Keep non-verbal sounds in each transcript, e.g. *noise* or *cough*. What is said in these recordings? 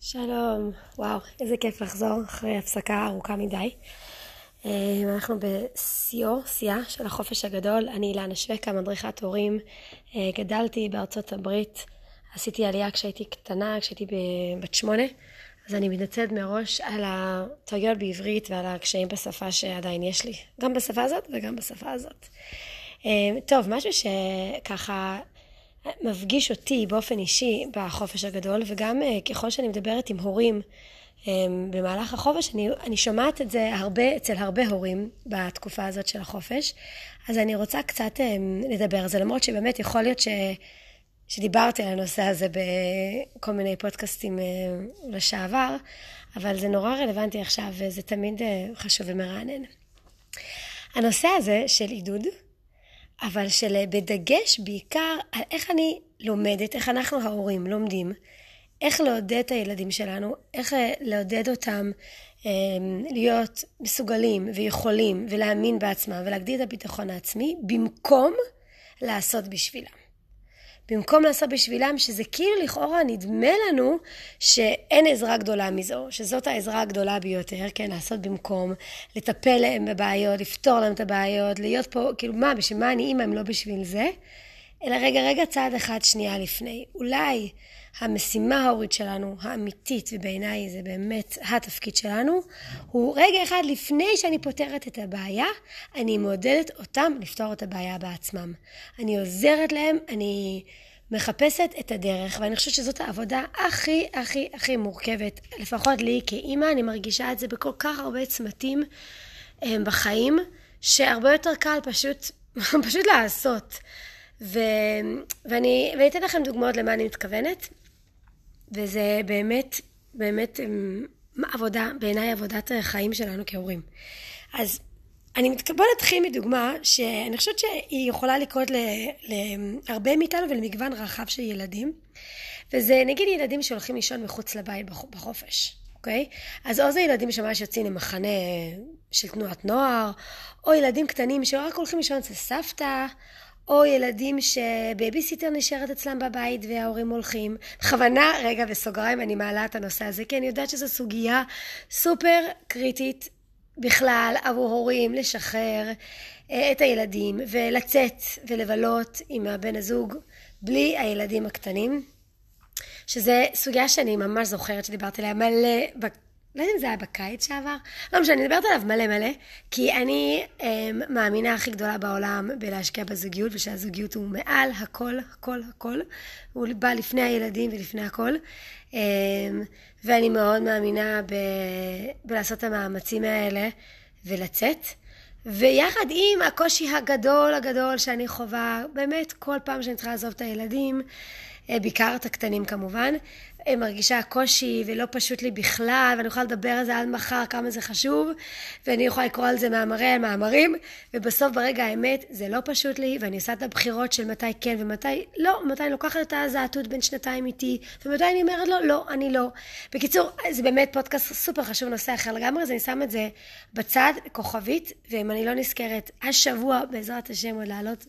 שלום, וואו, איזה כיף לחזור אחרי הפסקה ארוכה מדי. אה, אנחנו בשיאו, שיאה של החופש הגדול. אני אילנה שווקה, מדריכת הורים. אה, גדלתי בארצות הברית, עשיתי עלייה כשהייתי קטנה, כשהייתי בת שמונה, אז אני מתנצלת מראש על הטעויות בעברית ועל הקשיים בשפה שעדיין יש לי, גם בשפה הזאת וגם בשפה הזאת. אה, טוב, משהו שככה מפגיש אותי באופן אישי בחופש הגדול, וגם אה, ככל שאני מדברת עם הורים אה, במהלך החופש, אני, אני שומעת את זה הרבה, אצל הרבה הורים בתקופה הזאת של החופש, אז אני רוצה קצת אה, לדבר על זה, למרות שבאמת יכול להיות ש... שדיברתי על הנושא הזה בכל מיני פודקאסטים לשעבר, אבל זה נורא רלוונטי עכשיו, וזה תמיד חשוב ומרענן. הנושא הזה של עידוד, אבל של אה, בדגש בעיקר על איך אני לומדת, איך אנחנו ההורים לומדים, איך לעודד את הילדים שלנו, איך אה, לעודד אותם אה, להיות מסוגלים ויכולים ולהאמין בעצמם ולהגדיל את הביטחון העצמי, במקום לעשות בשבילם. במקום לעשות בשבילם, שזה כאילו לכאורה נדמה לנו שאין עזרה גדולה מזו, שזאת העזרה הגדולה ביותר, כן, לעשות במקום, לטפל להם בבעיות, לפתור להם את הבעיות, להיות פה, כאילו מה, בשביל מה אני אימא אם לא בשביל זה? אלא רגע, רגע, צעד אחד שנייה לפני. אולי המשימה ההורית שלנו, האמיתית, ובעיניי זה באמת התפקיד שלנו, הוא רגע אחד לפני שאני פותרת את הבעיה, אני מעודדת אותם לפתור את הבעיה בעצמם. אני עוזרת להם, אני מחפשת את הדרך, ואני חושבת שזאת העבודה הכי הכי הכי מורכבת, לפחות לי כאימא, אני מרגישה את זה בכל כך הרבה צמתים אה, בחיים, שהרבה יותר קל פשוט, *laughs* פשוט לעשות. ו, ואני, ואני אתן לכם דוגמאות למה אני מתכוונת. וזה באמת, באמת אמ, עבודה, בעיניי עבודת החיים שלנו כהורים. אז אני מת... בוא נתחיל מדוגמה שאני חושבת שהיא יכולה לקרות להרבה מאיתנו ולמגוון רחב של ילדים. וזה נגיד ילדים שהולכים לישון מחוץ לבית בחופש, אוקיי? אז או זה ילדים שממש יוצאים למחנה של תנועת נוער, או ילדים קטנים שרק הולכים לישון אצל סבתא, או ילדים שבייביסיטר נשארת אצלם בבית וההורים הולכים. בכוונה, רגע, בסוגריים, אני מעלה את הנושא הזה, כי אני יודעת שזו סוגיה סופר קריטית בכלל עבור הורים לשחרר אה, את הילדים ולצאת ולבלות עם הבן הזוג בלי הילדים הקטנים. שזה סוגיה שאני ממש זוכרת שדיברתי עליה מלא לא יודעת אם זה היה בקיץ שעבר, לא משנה, אני מדברת עליו מלא מלא, כי אני אה, מאמינה הכי גדולה בעולם בלהשקיע בזוגיות, ושהזוגיות הוא מעל הכל, הכל, הכל. הוא בא לפני הילדים ולפני הכל. אה, ואני מאוד מאמינה ב, בלעשות את המאמצים האלה ולצאת. ויחד עם הקושי הגדול הגדול שאני חווה, באמת כל פעם שאני צריכה לעזוב את הילדים, בעיקר את הקטנים כמובן, אה, מרגישה קושי ולא פשוט לי בכלל, ואני יכולה לדבר על זה עד מחר כמה זה חשוב, ואני יכולה לקרוא על זה מאמרי על מאמרים, ובסוף ברגע האמת זה לא פשוט לי, ואני עושה את הבחירות של מתי כן ומתי לא, מתי אני לוקחת את הזעתות בין שנתיים איתי, ומתי אני אומרת לו, לא, אני לא. בקיצור, זה באמת פודקאסט סופר חשוב, נושא אחר לגמרי, אז אני שמה את זה בצד, כוכבית, ואם אני לא נזכרת, השבוע בעזרת השם עוד לעלות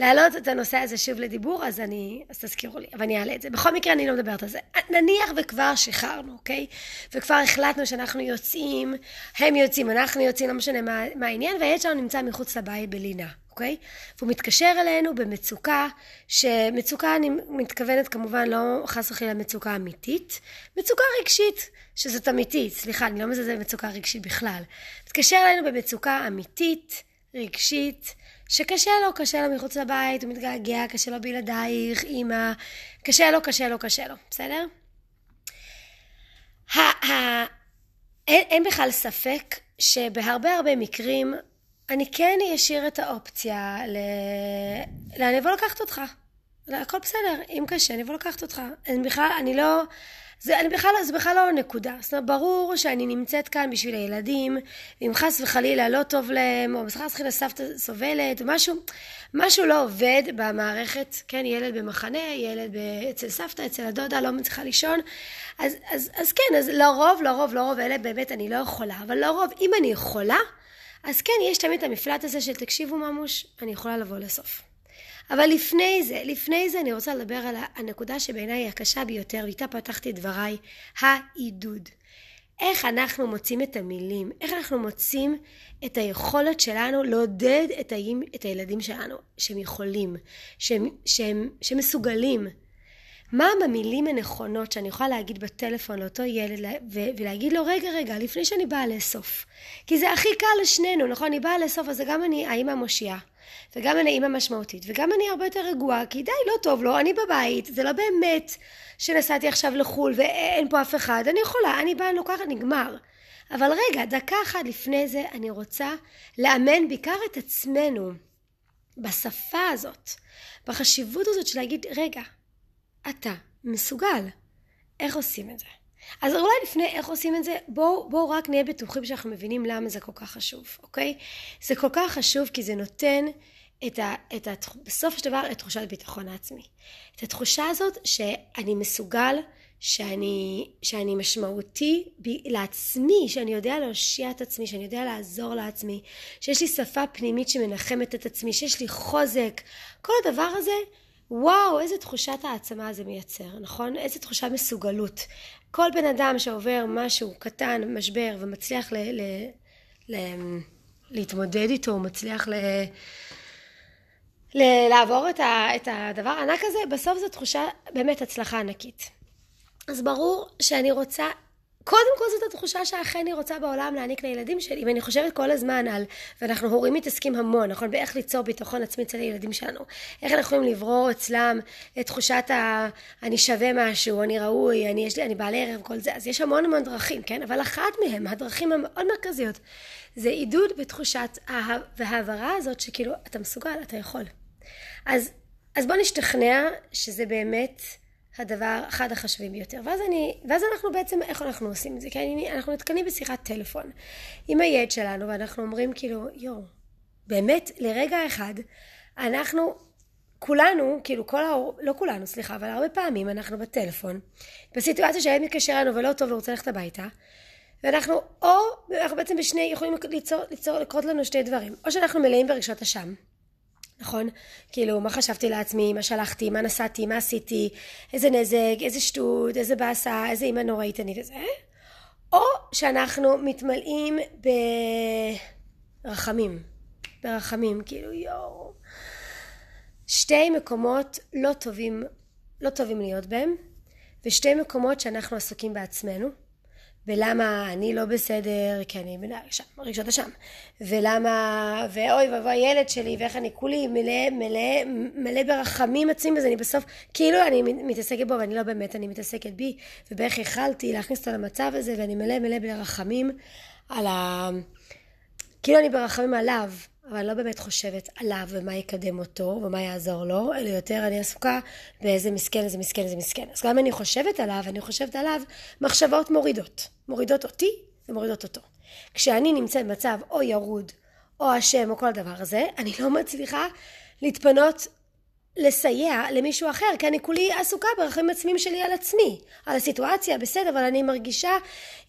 להעלות את הנושא הזה שוב לדיבור, אז אני, אז תזכירו לי, אבל אני אעלה את זה. בכל מקרה, אני לא מדברת על זה. נניח וכבר שחררנו, אוקיי? וכבר החלטנו שאנחנו יוצאים, הם יוצאים, אנחנו יוצאים, לא משנה מה, מה העניין, והילד שלנו נמצא מחוץ לבית בלינה, אוקיי? והוא מתקשר אלינו במצוקה, שמצוקה, אני מתכוונת כמובן לא חס וחלילה מצוקה אמיתית, מצוקה רגשית, שזאת אמיתית, סליחה, אני לא מזלזלת במצוקה רגשית בכלל. מתקשר אלינו במצוקה אמיתית, רגשית, שקשה לו, קשה לו מחוץ לבית, הוא מתגעגע, קשה לו בלעדייך, אימא, קשה לו, קשה לו, קשה לו, בסדר? אין, אין בכלל ספק שבהרבה הרבה מקרים אני כן אשאיר את האופציה ל... לאן אבוא לקחת אותך. הכל בסדר, אם קשה אני אבוא לקחת אותך. אני בכלל, אני לא... זה, אני בכלל, זה בכלל לא נקודה. זאת אומרת, ברור שאני נמצאת כאן בשביל הילדים, אם חס וחלילה לא טוב להם, או חס וחלילה סבתא סובלת, משהו, משהו לא עובד במערכת, כן, ילד במחנה, ילד אצל סבתא, אצל הדודה, לא מצליחה לישון, אז, אז, אז כן, אז לרוב, לרוב, לרוב, אלה באמת אני לא יכולה, אבל לרוב, אם אני יכולה, אז כן, יש תמיד את המפלט הזה של תקשיבו ממוש, אני יכולה לבוא לסוף. אבל לפני זה, לפני זה אני רוצה לדבר על הנקודה שבעיניי היא הקשה ביותר, ואיתה פתחתי את דבריי, העידוד. איך אנחנו מוצאים את המילים, איך אנחנו מוצאים את היכולת שלנו לעודד את, ה... את הילדים שלנו, שהם יכולים, שהם, שהם, שהם מסוגלים. מה המילים הנכונות שאני יכולה להגיד בטלפון לאותו ילד ולהגיד לו רגע רגע לפני שאני באה לאסוף כי זה הכי קל לשנינו נכון אני באה לאסוף אז זה גם אני האימא המושיעה וגם אני אימא משמעותית וגם אני הרבה יותר רגועה כי די לא טוב לו אני בבית זה לא באמת שנסעתי עכשיו לחו"ל ואין פה אף אחד אני יכולה אני באה אני לוקחת נגמר אבל רגע דקה אחת לפני זה אני רוצה לאמן בעיקר את עצמנו בשפה הזאת בחשיבות הזאת של להגיד רגע אתה מסוגל. איך עושים את זה? אז אולי לפני איך עושים את זה, בואו בוא רק נהיה בטוחים שאנחנו מבינים למה זה כל כך חשוב, אוקיי? זה כל כך חשוב כי זה נותן את ה, את ה, בסוף של דבר את תחושת הביטחון העצמי. את התחושה הזאת שאני מסוגל, שאני, שאני משמעותי ב, לעצמי, שאני יודע להושיע את עצמי, שאני יודע לעזור לעצמי, שיש לי שפה פנימית שמנחמת את עצמי, שיש לי חוזק. כל הדבר הזה וואו, איזה תחושת העצמה זה מייצר, נכון? איזה תחושת מסוגלות. כל בן אדם שעובר משהו קטן, משבר, ומצליח ל- ל- ל- להתמודד איתו, הוא מצליח ל... ל- לעבור את, ה- את הדבר הענק הזה, בסוף זו תחושה באמת הצלחה ענקית. אז ברור שאני רוצה קודם כל זאת התחושה שאכן אני רוצה בעולם להעניק לילדים שלי, ואני חושבת כל הזמן על, ואנחנו הורים מתעסקים המון, נכון? באיך ליצור ביטחון עצמי אצל הילדים שלנו. איך אנחנו יכולים לברור אצלם את תחושת ה... אני שווה משהו, אני ראוי, אני, יש לי, אני בעל ערב, כל זה. אז יש המון המון דרכים, כן? אבל אחת מהם, הדרכים המאוד מרכזיות, זה עידוד בתחושת וההעברה הזאת שכאילו, אתה מסוגל, אתה יכול. אז, אז בוא נשתכנע שזה באמת... הדבר, אחד החשובים ביותר. ואז אני, ואז אנחנו בעצם, איך אנחנו עושים את זה? כי אני, אנחנו נתקנים בשיחת טלפון עם הילד שלנו, ואנחנו אומרים כאילו, יואו, באמת, לרגע אחד, אנחנו, כולנו, כאילו כל ההור, לא כולנו, סליחה, אבל הרבה פעמים אנחנו בטלפון, בסיטואציה שהילד מתקשר אלינו ולא טוב ורוצה ללכת הביתה, ואנחנו, או, אנחנו בעצם בשני, יכולים ליצור, ליצור, לקרות לנו שני דברים. או שאנחנו מלאים ברגשות אשם, נכון? כאילו, מה חשבתי לעצמי, מה שלחתי, מה נסעתי, מה עשיתי, איזה נזק, איזה שטות, איזה באסה, איזה אימא נוראית אני וזה, או שאנחנו מתמלאים ברחמים, ברחמים, כאילו יואו. שתי מקומות לא טובים, לא טובים להיות בהם, ושתי מקומות שאנחנו עסוקים בעצמנו. ולמה אני לא בסדר, כי אני שם, רגשות אשם, ולמה, ואוי ואבוי הילד שלי, ואיך אני כולי מלא, מלא, מלא ברחמים עצמיים, אז אני בסוף, כאילו אני מתעסקת בו, ואני לא באמת, אני מתעסקת בי, ובאיך יכלתי להכניס אותו למצב הזה, ואני מלא מלא ברחמים על ה... כאילו אני ברחמים עליו, אבל לא באמת חושבת עליו ומה יקדם אותו ומה יעזור לו, אלא יותר אני עסוקה באיזה מסכן, איזה מסכן, איזה מסכן. אז גם אני חושבת עליו, אני חושבת עליו מחשבות מורידות. מורידות אותי ומורידות אותו. כשאני נמצאת במצב או ירוד, או אשם, או כל הדבר הזה, אני לא מצליחה להתפנות לסייע למישהו אחר, כי אני כולי עסוקה ברחמים עצמיים שלי על עצמי, על הסיטואציה, בסדר, אבל אני מרגישה,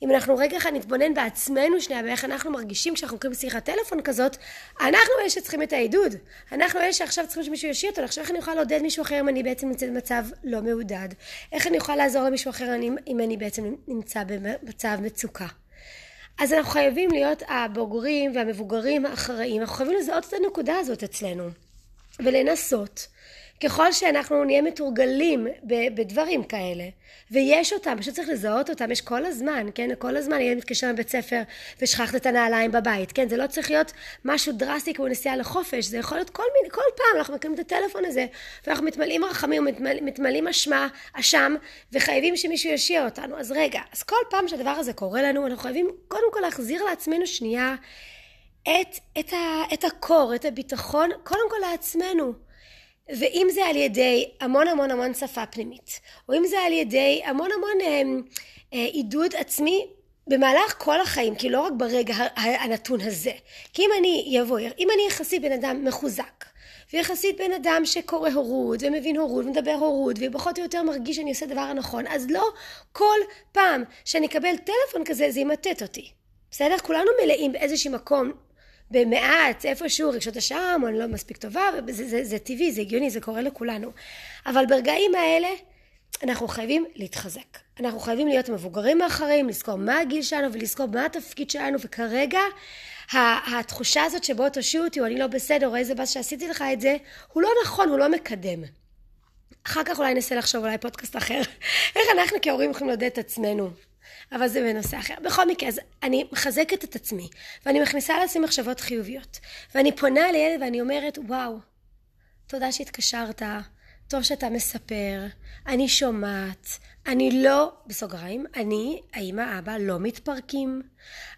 אם אנחנו רגע אחד נתבונן בעצמנו שנייה, ואיך אנחנו מרגישים כשאנחנו קוראים בשיחת טלפון כזאת, אנחנו אלה שצריכים את העידוד. אנחנו אלה שעכשיו צריכים שמישהו ישאיר אותנו. עכשיו, איך אני יכולה לעודד מישהו אחר אם אני בעצם נמצאת במצב לא מעודד? איך אני יכולה לעזור למישהו אחר אם אני בעצם נמצא במצב מצוקה? אז אנחנו חייבים להיות הבוגרים והמבוגרים האחראים, אנחנו חייבים לזהות את הנקודה הזאת אצלנו, ולנסות. ככל שאנחנו נהיה מתורגלים בדברים כאלה, ויש אותם, פשוט צריך לזהות אותם, יש כל הזמן, כן? כל הזמן ילד מתקשר לבית ספר ושכחת את הנעליים בבית, כן? זה לא צריך להיות משהו דרסטי כמו נסיעה לחופש, זה יכול להיות כל מיני, כל פעם אנחנו מקבלים את הטלפון הזה, ואנחנו מתמלאים רחמים, מתמלאים אשמה, אשם, וחייבים שמישהו ישיע אותנו. אז רגע, אז כל פעם שהדבר הזה קורה לנו, אנחנו חייבים קודם כל להחזיר לעצמנו שנייה את, את, ה, את הקור, את הביטחון, קודם כל לעצמנו. ואם זה על ידי המון המון המון שפה פנימית, או אם זה על ידי המון המון אה, אה, עידוד עצמי במהלך כל החיים, כי לא רק ברגע הנתון הזה. כי אם אני יבוא, אם אני יחסית בן אדם מחוזק, ויחסית בן אדם שקורא הורות, ומבין הורות, ומדבר הורות, ופחות או יותר מרגיש שאני עושה דבר הנכון, אז לא כל פעם שאני אקבל טלפון כזה, זה ימטט אותי. בסדר? כולנו מלאים באיזשהו מקום במעט, איפשהו, רגשות אשם, או אני לא מספיק טובה, זה, זה, זה טבעי, זה הגיוני, זה קורה לכולנו. אבל ברגעים האלה, אנחנו חייבים להתחזק. אנחנו חייבים להיות מבוגרים מאחרים, לזכור מה הגיל שלנו ולזכור מה התפקיד שלנו, וכרגע התחושה הזאת שבו תושיעו אותי, או אני לא בסדר, או איזה באס שעשיתי לך את זה, הוא לא נכון, הוא לא מקדם. אחר כך אולי ננסה לחשוב אולי פודקאסט אחר, *laughs* איך אנחנו כהורים יכולים לעודד את עצמנו. אבל זה בנושא אחר. בכל מקרה, אז אני מחזקת את עצמי, ואני מכניסה לעצמי מחשבות חיוביות. ואני פונה לילד ואני אומרת, וואו, תודה שהתקשרת, טוב שאתה מספר, אני שומעת, אני לא, בסוגריים, אני, האמא, אבא, לא מתפרקים.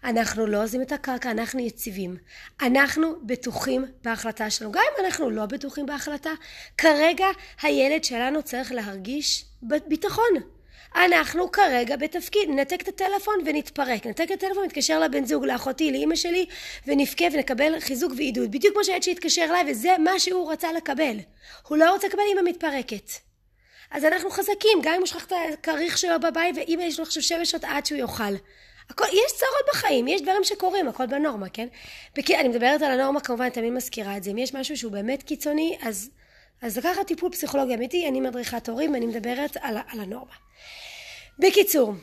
אנחנו לא עוזבים את הקרקע, אנחנו יציבים. אנחנו בטוחים בהחלטה שלנו. גם אם אנחנו לא בטוחים בהחלטה, כרגע הילד שלנו צריך להרגיש ביטחון. אנחנו כרגע בתפקיד, ננתק את הטלפון ונתפרק, ננתק את הטלפון ונתקשר לבן זוג, לאחותי, לאימא שלי, ונבכה ונקבל חיזוק ועידוד. בדיוק כמו שהילד שהתקשר אליי, וזה מה שהוא רצה לקבל. הוא לא רוצה לקבל אימא מתפרקת. אז אנחנו חזקים, גם אם הוא שכח את הכריך שלו בבית, ואימא יש לו עכשיו שבע שעות עד שהוא יאכל. הכל, יש צרות בחיים, יש דברים שקורים, הכל בנורמה, כן? בכי, אני מדברת על הנורמה, כמובן, תמיד מזכירה את זה. אם יש משהו שהוא באמת קיצוני, אז, אז לקחת טיפול פסיכולוגי אמיתי, אני מדריכת הורים, אני מדברת על, על הנורמה. בקיצור,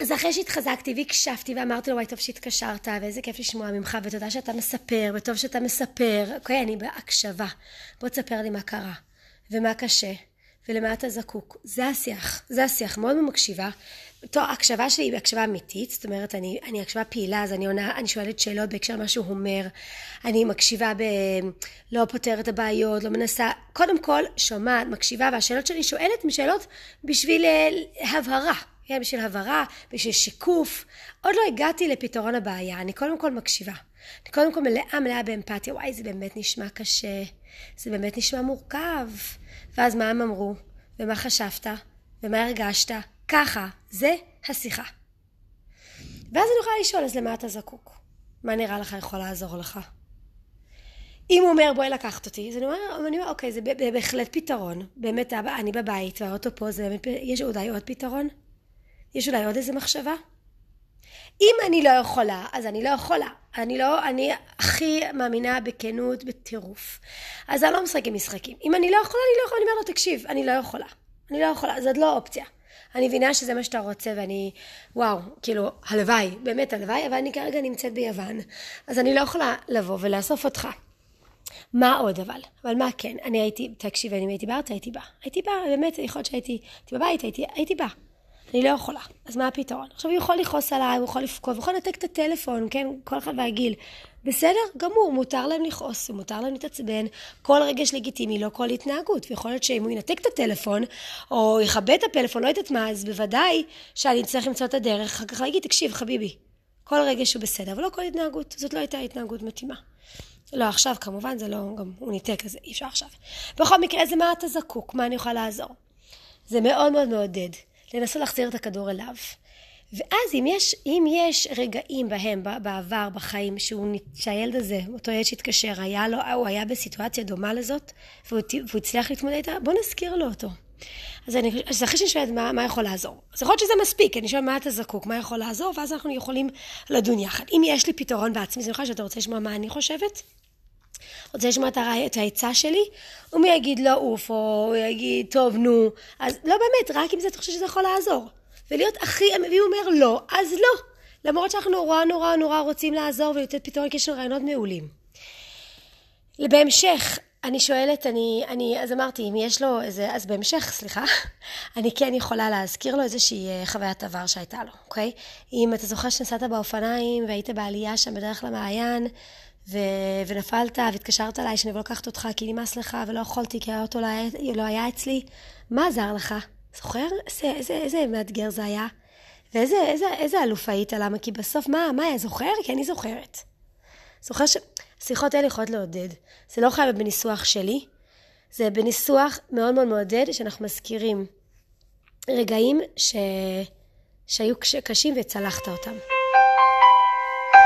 אז אחרי שהתחזקתי והקשבתי ואמרתי לו וואי טוב שהתקשרת ואיזה כיף לשמוע ממך ותודה שאתה מספר וטוב שאתה מספר אוקיי אני בהקשבה בוא תספר לי מה קרה ומה קשה ולמה אתה זקוק זה השיח זה השיח מאוד מקשיבה. טוב, ההקשבה שלי היא הקשבה אמיתית, זאת אומרת, אני, אני הקשבה פעילה, אז אני עונה, אני שואלת שאלות בהקשר למה שהוא אומר, אני מקשיבה ב... לא פותרת את הבעיות, לא מנסה, קודם כל שומעת, מקשיבה, והשאלות שאני שואלת הן שאלות בשביל אה, הבהרה, כן, בשביל הבהרה, בשביל שיקוף. עוד לא הגעתי לפתרון הבעיה, אני קודם כל מקשיבה. אני קודם כל מלאה מלאה באמפתיה, וואי, זה באמת נשמע קשה, זה באמת נשמע מורכב. ואז מה הם אמרו? ומה חשבת? ומה הרגשת? ככה, זה השיחה. ואז אני יכולה לשאול, אז למה אתה זקוק? מה נראה לך יכול לעזור לך? אם הוא אומר בואי לקחת אותי, אז אני אומר, אני אומר אוקיי, זה בהחלט פתרון. באמת, אני בבית והאוטו פה, זה באמת, יש אולי עוד פתרון? יש אולי עוד איזה מחשבה? אם אני לא יכולה, אז אני לא יכולה. אני לא, אני הכי מאמינה בכנות, בטירוף. אז אני לא משחקת משחקים. אם אני לא יכולה, אני לא יכולה, אני אומר לו, תקשיב, אני לא יכולה. אני לא יכולה, זאת לא אופציה. אני מבינה שזה מה שאתה רוצה ואני, וואו, כאילו, הלוואי, באמת הלוואי, אבל אני כרגע נמצאת ביוון, אז אני לא יכולה לבוא ולאסוף אותך. מה עוד אבל? אבל מה כן? אני הייתי, תקשיב, אם הייתי בארץ, הייתי באה. הייתי באה, באמת, יכול להיות שהייתי הייתי בבית, הייתי, הייתי באה. אני לא יכולה. אז מה הפתרון? עכשיו הוא יכול לכעוס עליי, הוא יכול לבכות, הוא יכול לנתק את הטלפון, כן? כל אחד והגיל. בסדר גמור, מותר להם לכעוס, מותר להם להתעצבן, כל רגש לגיטימי, לא כל התנהגות. ויכול להיות שאם הוא ינתק את הטלפון, או יכבה את הפלאפון, לא יודעת מה, אז בוודאי שאני אצטרך למצוא את הדרך, אחר כך להגיד, תקשיב, חביבי, כל רגש הוא בסדר, אבל לא כל התנהגות, זאת לא הייתה התנהגות מתאימה. לא עכשיו, כמובן, זה לא, גם הוא ניתק, אז אי אפשר עכשיו. בכל מקרה, איזה מה אתה זקוק? מה אני יכולה לעזור? זה מאוד מאוד מעודד. לנסות להחזיר את הכדור אליו. ואז אם יש, אם יש רגעים בהם, בעבר, בחיים, שהוא, שהילד הזה, אותו ילד שהתקשר, היה לו, הוא היה בסיטואציה דומה לזאת, והוא, והוא הצליח להתמודד איתה, בוא נזכיר לו אותו. אז, אני, אז אחרי שאני שואלת מה, מה יכול לעזור. אז יכול להיות שזה מספיק, אני שואלת מה אתה זקוק, מה יכול לעזור, ואז אנחנו יכולים לדון יחד. אם יש לי פתרון בעצמי, זה יכול שאתה רוצה לשמוע מה אני חושבת? רוצה לשמוע את העצה שלי? ומי יגיד לא אוף, או יגיד טוב נו. אז לא באמת, רק אם זה אתה חושב שזה יכול לעזור. ולהיות הכי, והוא אומר לא, אז לא. למרות שאנחנו נורא נורא נורא רוצים לעזור ולתת פתרון, כי יש לנו רעיונות מעולים. בהמשך, אני שואלת, אני, אני, אז אמרתי, אם יש לו איזה, אז בהמשך, סליחה, *laughs* אני כן יכולה להזכיר לו איזושהי אה, חוויית עבר שהייתה לו, אוקיי? אם אתה זוכר שנסעת באופניים והיית בעלייה שם בדרך למעיין, ו... ונפלת והתקשרת אליי שאני אבוא לקחת אותך כי נמאס לך ולא יכולתי כי האוטו לא היה, לא היה אצלי, מה עזר לך? זוכר? איזה, איזה, איזה מאתגר זה היה? ואיזה איזה, איזה אלוף היית? למה? כי בסוף, מה, מה היה? זוכר? כי אני זוכרת. זוכר ש... שיחות האלה יכולות לעודד. זה לא חייב בניסוח שלי, זה בניסוח מאוד מאוד מעודד, שאנחנו מזכירים רגעים ש... שהיו קשים וצלחת אותם.